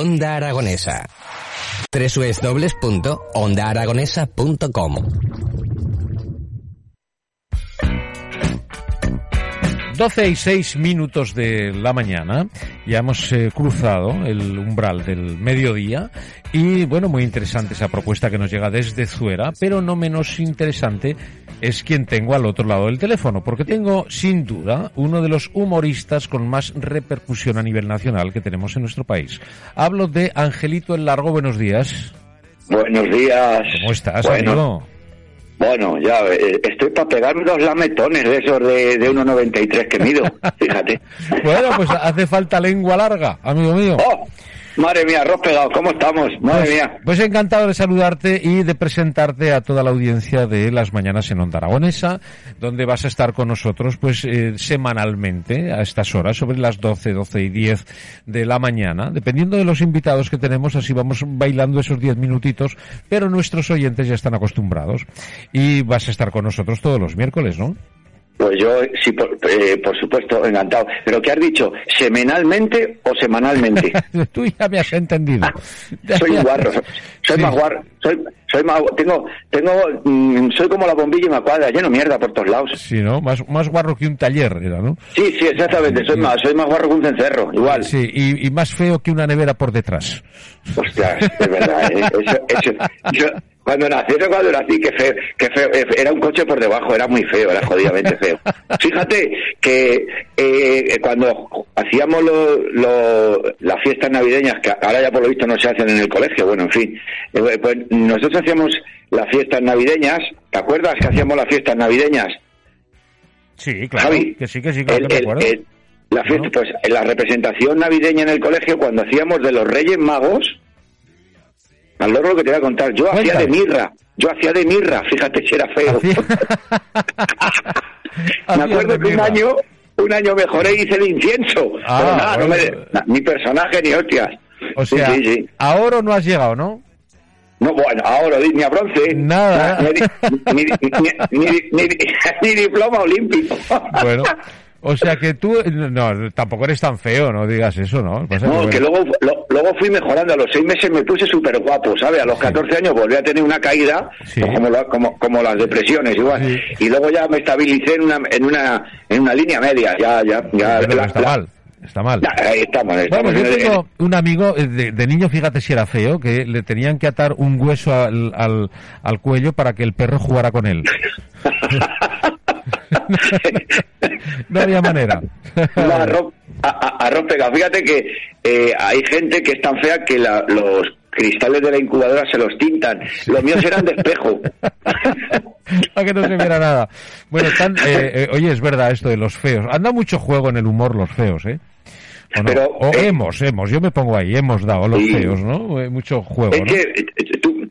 Onda Aragonesa. www.ondaaragonesa.com 12 y 6 minutos de la mañana, ya hemos eh, cruzado el umbral del mediodía y bueno, muy interesante esa propuesta que nos llega desde Zuera, pero no menos interesante es quien tengo al otro lado del teléfono, porque tengo sin duda uno de los humoristas con más repercusión a nivel nacional que tenemos en nuestro país. Hablo de Angelito el Largo, buenos días. Buenos días. ¿Cómo estás, bueno, amigo? Bueno, ya eh, estoy para pegarme unos lametones de esos de, de 1,93 que mido, fíjate. Bueno, pues hace falta lengua larga, amigo mío. ¡Oh! Madre mía, arroz pegado, ¿cómo estamos? Madre Pues, mía. pues encantado de saludarte y de presentarte a toda la audiencia de las mañanas en Onda Aragonesa, donde vas a estar con nosotros pues eh, semanalmente a estas horas, sobre las 12, 12 y 10 de la mañana, dependiendo de los invitados que tenemos, así vamos bailando esos 10 minutitos, pero nuestros oyentes ya están acostumbrados y vas a estar con nosotros todos los miércoles, ¿no? Pues yo, sí, por, eh, por supuesto, encantado. ¿Pero qué has dicho? ¿Semanalmente o semanalmente? Tú ya me has entendido. soy un guarro, soy Sí. más guarro, soy, soy más, tengo, tengo, mm, soy como la bombilla y me cuadra, lleno mierda por todos lados. Sí, ¿no? Más, más guarro que un taller, era, ¿no? Sí, sí, exactamente, soy más, soy más guarro que un cencerro, igual. Sí, y, y más feo que una nevera por detrás. Hostia, es verdad, ¿eh? eso, eso, yo, cuando nací, eso cuando nací, que feo, que feo, eh, era un coche por debajo, era muy feo, era jodidamente feo. Fíjate que eh, cuando hacíamos lo, lo- las fiestas navideñas, que ahora ya por lo visto no se hacen en el colegio, bueno, en fin, eh, pues nosotros hacíamos las fiestas navideñas, ¿te acuerdas que hacíamos las fiestas navideñas? Sí, claro. Javi, que sí, que sí, claro el- que me el- acuerdo. el- la fiesta, Bueno. pues la representación navideña en el colegio, cuando hacíamos de los Reyes Magos, al logro que te voy a contar, yo hacía de mirra, yo hacía de mirra, fíjate si era feo. Me acuerdo que un año, un año mejoré y hice el incienso. Ah, Pero nada, no me- na- ni personaje ni hostias. O sea, sí, sí. a oro no has llegado, ¿no? No, bueno, ahora ni a bronce. Nada. Ni- ni- ni- ni diploma olímpico. Bueno, o sea que tú, no, tampoco eres tan feo, no digas eso, ¿no? Pasa No, que luego, lo- luego fui mejorando. A los seis meses me puse súper guapo, ¿sabes? A los 14 años volví a tener una caída, Sí. pues como, la- como, como las depresiones, igual. Sí. Y luego ya me estabilicé en una, en una, en una línea media. Ya, ya, ya. Pero la- está la- mal, está mal. Ahí estamos, Bueno, estamos. yo En el- tengo un amigo eh, de, de niño, fíjate si era feo, que le tenían que atar un hueso al, al, al cuello para que el perro jugara con él. no había manera. No, arroz, a- a- arroz pegado. Fíjate que eh, hay gente que es tan fea que la- los cristales de la incubadora se los tintan. Los míos eran de espejo. Para que no se viera nada. Bueno, tan, eh, eh, oye, es verdad esto de los feos. Anda mucho juego en el humor los feos, ¿eh? ¿O, no? Pero, O eh, hemos, hemos, yo me pongo ahí, hemos dado los Sí. feos, ¿no? Eh, mucho juego, Es ¿no? que,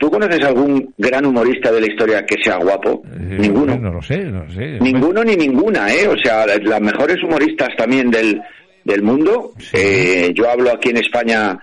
¿tú, tú conoces algún gran humorista de la historia que sea guapo? Eh, Ninguno. No lo sé, no lo sé. Ninguno ni ninguna, ¿eh? O sea, las las mejores humoristas también del, del mundo. Sí. eh, yo hablo aquí en España.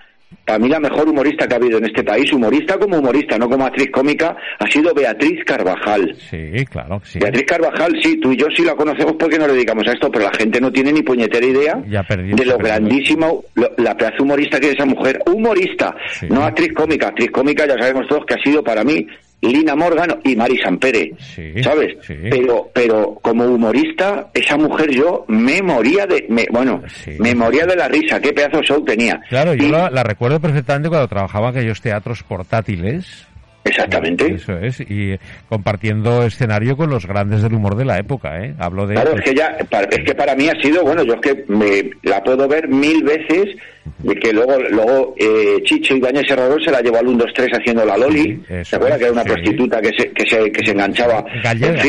Para mí la mejor humorista que ha habido en este país, humorista como humorista, no como actriz cómica, ha sido Beatriz Carvajal. Sí, claro, sí. Beatriz Carvajal, sí, tú y yo sí la conocemos porque nos dedicamos a esto, pero la gente no tiene ni puñetera idea Ya perdí, de lo grandísimo, lo- la pedazo humorista que es esa mujer. Humorista, Sí. no actriz cómica. Actriz cómica ya sabemos todos que ha sido para mí Lina Morgan y Mari Sampere, Sí, ¿sabes? sí. Pero, pero como humorista, esa mujer yo me moría de, me- bueno, Sí. me moría de la risa. Qué pedazo de show tenía. Claro, yo la, la recuerdo perfectamente cuando trabajaba en aquellos teatros portátiles. Exactamente. Eso es, y compartiendo escenario con los grandes del humor de la época, ¿eh? Hablo de... Claro, es que ya, es que para mí ha sido, bueno, yo es que me, la puedo ver mil veces, de que luego luego eh, Chicho Ibáñez Herrero se la llevó al 1, 2, 3 haciendo la Loli, ¿se acuerda? que era una prostituta que se, que se, que se enganchaba. Gallega.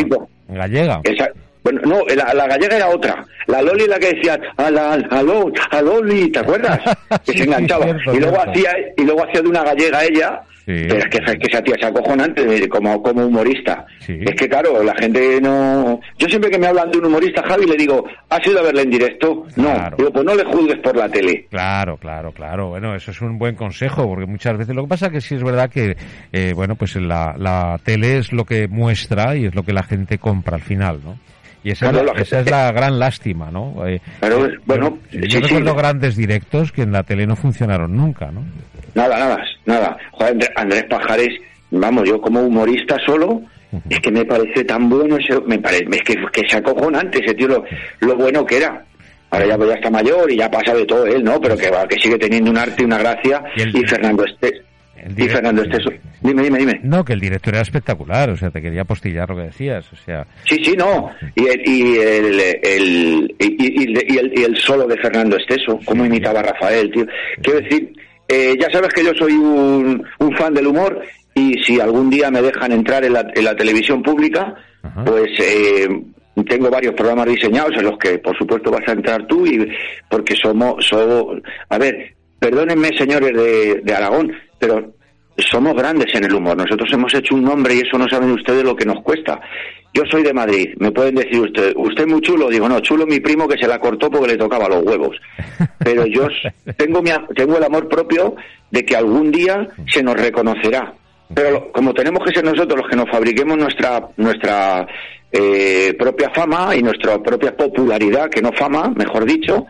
Gallega. Bueno, no, la, gallega era otra. La Loli la que decía, a la, a, a Loli, ¿te acuerdas? Que se enganchaba. y luego hacía y luego hacía de una gallega ella pero es que, es que esa tía es acojonante como, como humorista. Es que, claro, la gente no... Yo siempre que me hablan de un humorista, Javi, le digo, ¿has ido a verle en directo? No. Digo, pues no le juzgues por la tele. Claro, claro, claro. Bueno, eso es un buen consejo, porque muchas veces lo que pasa es que sí es verdad que, eh, bueno, pues la, la tele es lo que muestra y es lo que la gente compra al final, ¿no? Y esa, es, la, esa es la gran lástima, ¿no? Eh, pero, eh, bueno, yo recuerdo grandes directos que en la tele no funcionaron nunca, ¿no? Nada, nada, nada. Joder, Andrés Pajares, vamos, yo como humorista solo, es que me parece tan bueno, ese, me parece, es que, que se acojonante ese tío, lo, bueno que era. Ahora ya, pues ya está mayor y ya pasa de todo él, ¿no? Pero que, que sigue teniendo un arte y una gracia. Y, Fernando Estés. Y Fernando Estés. Dime, dime, dime. No, que el director era espectacular, o sea, te quería postillar lo que decías, o sea. Sí, sí, no. Y el, y el, el y, el, y el solo de Fernando Esteso, cómo imitaba a Rafael, tío. Quiero decir, eh, ya sabes que yo soy un, fan del humor y si algún día me dejan entrar en la, televisión pública, pues eh, tengo varios programas diseñados en los que por supuesto vas a entrar tú y porque somos, somos a ver, perdónenme señores de, de Aragón, pero somos grandes en el humor. Nosotros hemos hecho un nombre y eso no saben ustedes lo que nos cuesta. Yo soy de Madrid, me pueden decir usted, usted muy chulo, digo, no, chulo mi primo que se la cortó porque le tocaba los huevos. Pero yo tengo, mi, tengo el amor propio de que algún día se nos reconocerá. Pero como tenemos que ser nosotros los que nos fabriquemos nuestra, nuestra eh, propia fama y nuestra propia popularidad, que no fama, mejor dicho,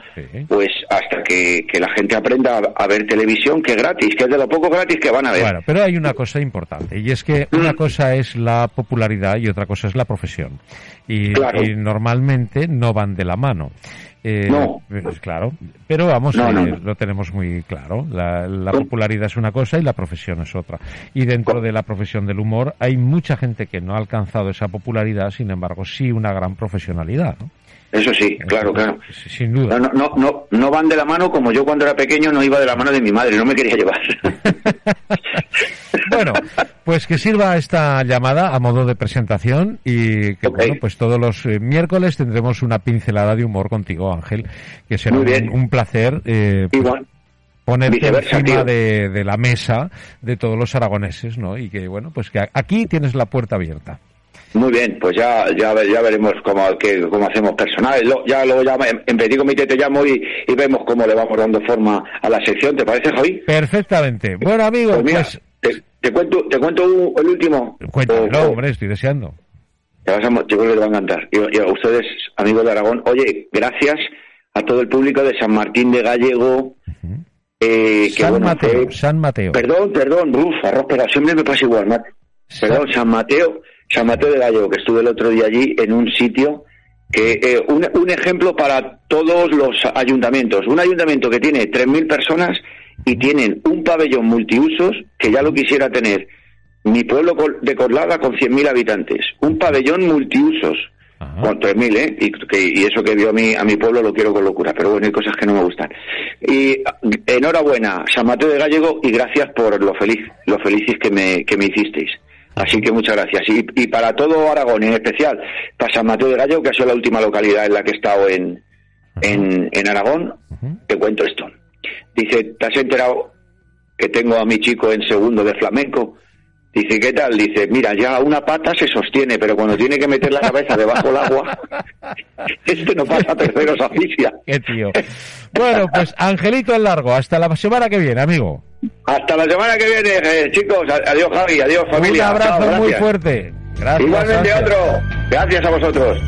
pues hasta que, la gente aprenda a, ver televisión, que es gratis, que es de lo poco gratis que van a ver. Bueno, pero hay una cosa importante, y es que una mm. cosa es la popularidad y otra cosa es la profesión. y normalmente no van de la mano. Eh, no. Pues, claro, pero vamos, eh, lo tenemos muy claro. La, popularidad es una cosa y la profesión es otra. Y dentro de la profesión del humor hay mucha gente que no ha alcanzado esa popularidad, sin embargo, sí una gran profesionalidad. Eso sí, claro, claro. Sin duda. No, no, no, no van de la mano como yo cuando era pequeño no iba de la mano de mi madre, no me quería llevar. bueno, pues que sirva esta llamada a modo de presentación y que bueno, pues todos los eh, miércoles tendremos una pincelada de humor contigo, Ángel, que será un, placer. Eh, pues, ponerte encima de, de, la mesa de todos los aragoneses, ¿no? Y que, bueno, pues que aquí tienes la puerta abierta. Muy bien, pues ya ya, ya veremos cómo, cómo hacemos personal. ya luego ya en petit comité te llamo y, vemos cómo le vamos dando forma a la sección. ¿Te parece, Javi? Perfectamente. Bueno, amigos, pues, pues te, cuento te cuento el último. Cuéntalo, hombre, estoy deseando. Te vas a, yo creo que te va a encantar. Y, a ustedes, amigos de Aragón, oye, gracias a todo el público de San Martín de Gallego. eh, San Mateo, San Mateo. Perdón, perdón, Ruf, arroz, pero siempre me pasa igual. Perdón, San Mateo San Mateo de Gallego, que estuve el otro día allí en un sitio que eh, un, ejemplo para todos los ayuntamientos. Un ayuntamiento que tiene 3.000 personas y tienen un pabellón multiusos que ya lo quisiera tener mi pueblo de Corlada con 100.000 habitantes. Un pabellón multiusos con 3.000, ¿eh? Y, y, eso que vio a mi, a mi pueblo lo quiero con locura, pero bueno, hay cosas que no me gustan. Y enhorabuena, San Mateo de Gallego, y gracias por lo feliz, lo felices que me, que me hicisteis. Así que muchas gracias. Y, para todo Aragón, en especial para San Mateo de Gallo, que ha sido la última localidad en la que he estado en, en, Aragón, te cuento esto. Dice, ¿te has enterado que tengo a mi chico en segundo de flamenco? Dice, ¿qué tal? Dice, mira, ya una pata se sostiene, pero cuando tiene que meter la cabeza debajo del agua, este no pasa terceros oficia. Qué tío. Bueno, pues Angelito el Largo, hasta la semana que viene, amigo. Hasta la semana que viene, eh, chicos. Adiós, Javi. Adiós, familia. Un abrazo muy fuerte. Gracias. Igualmente otro. Gracias a vosotros.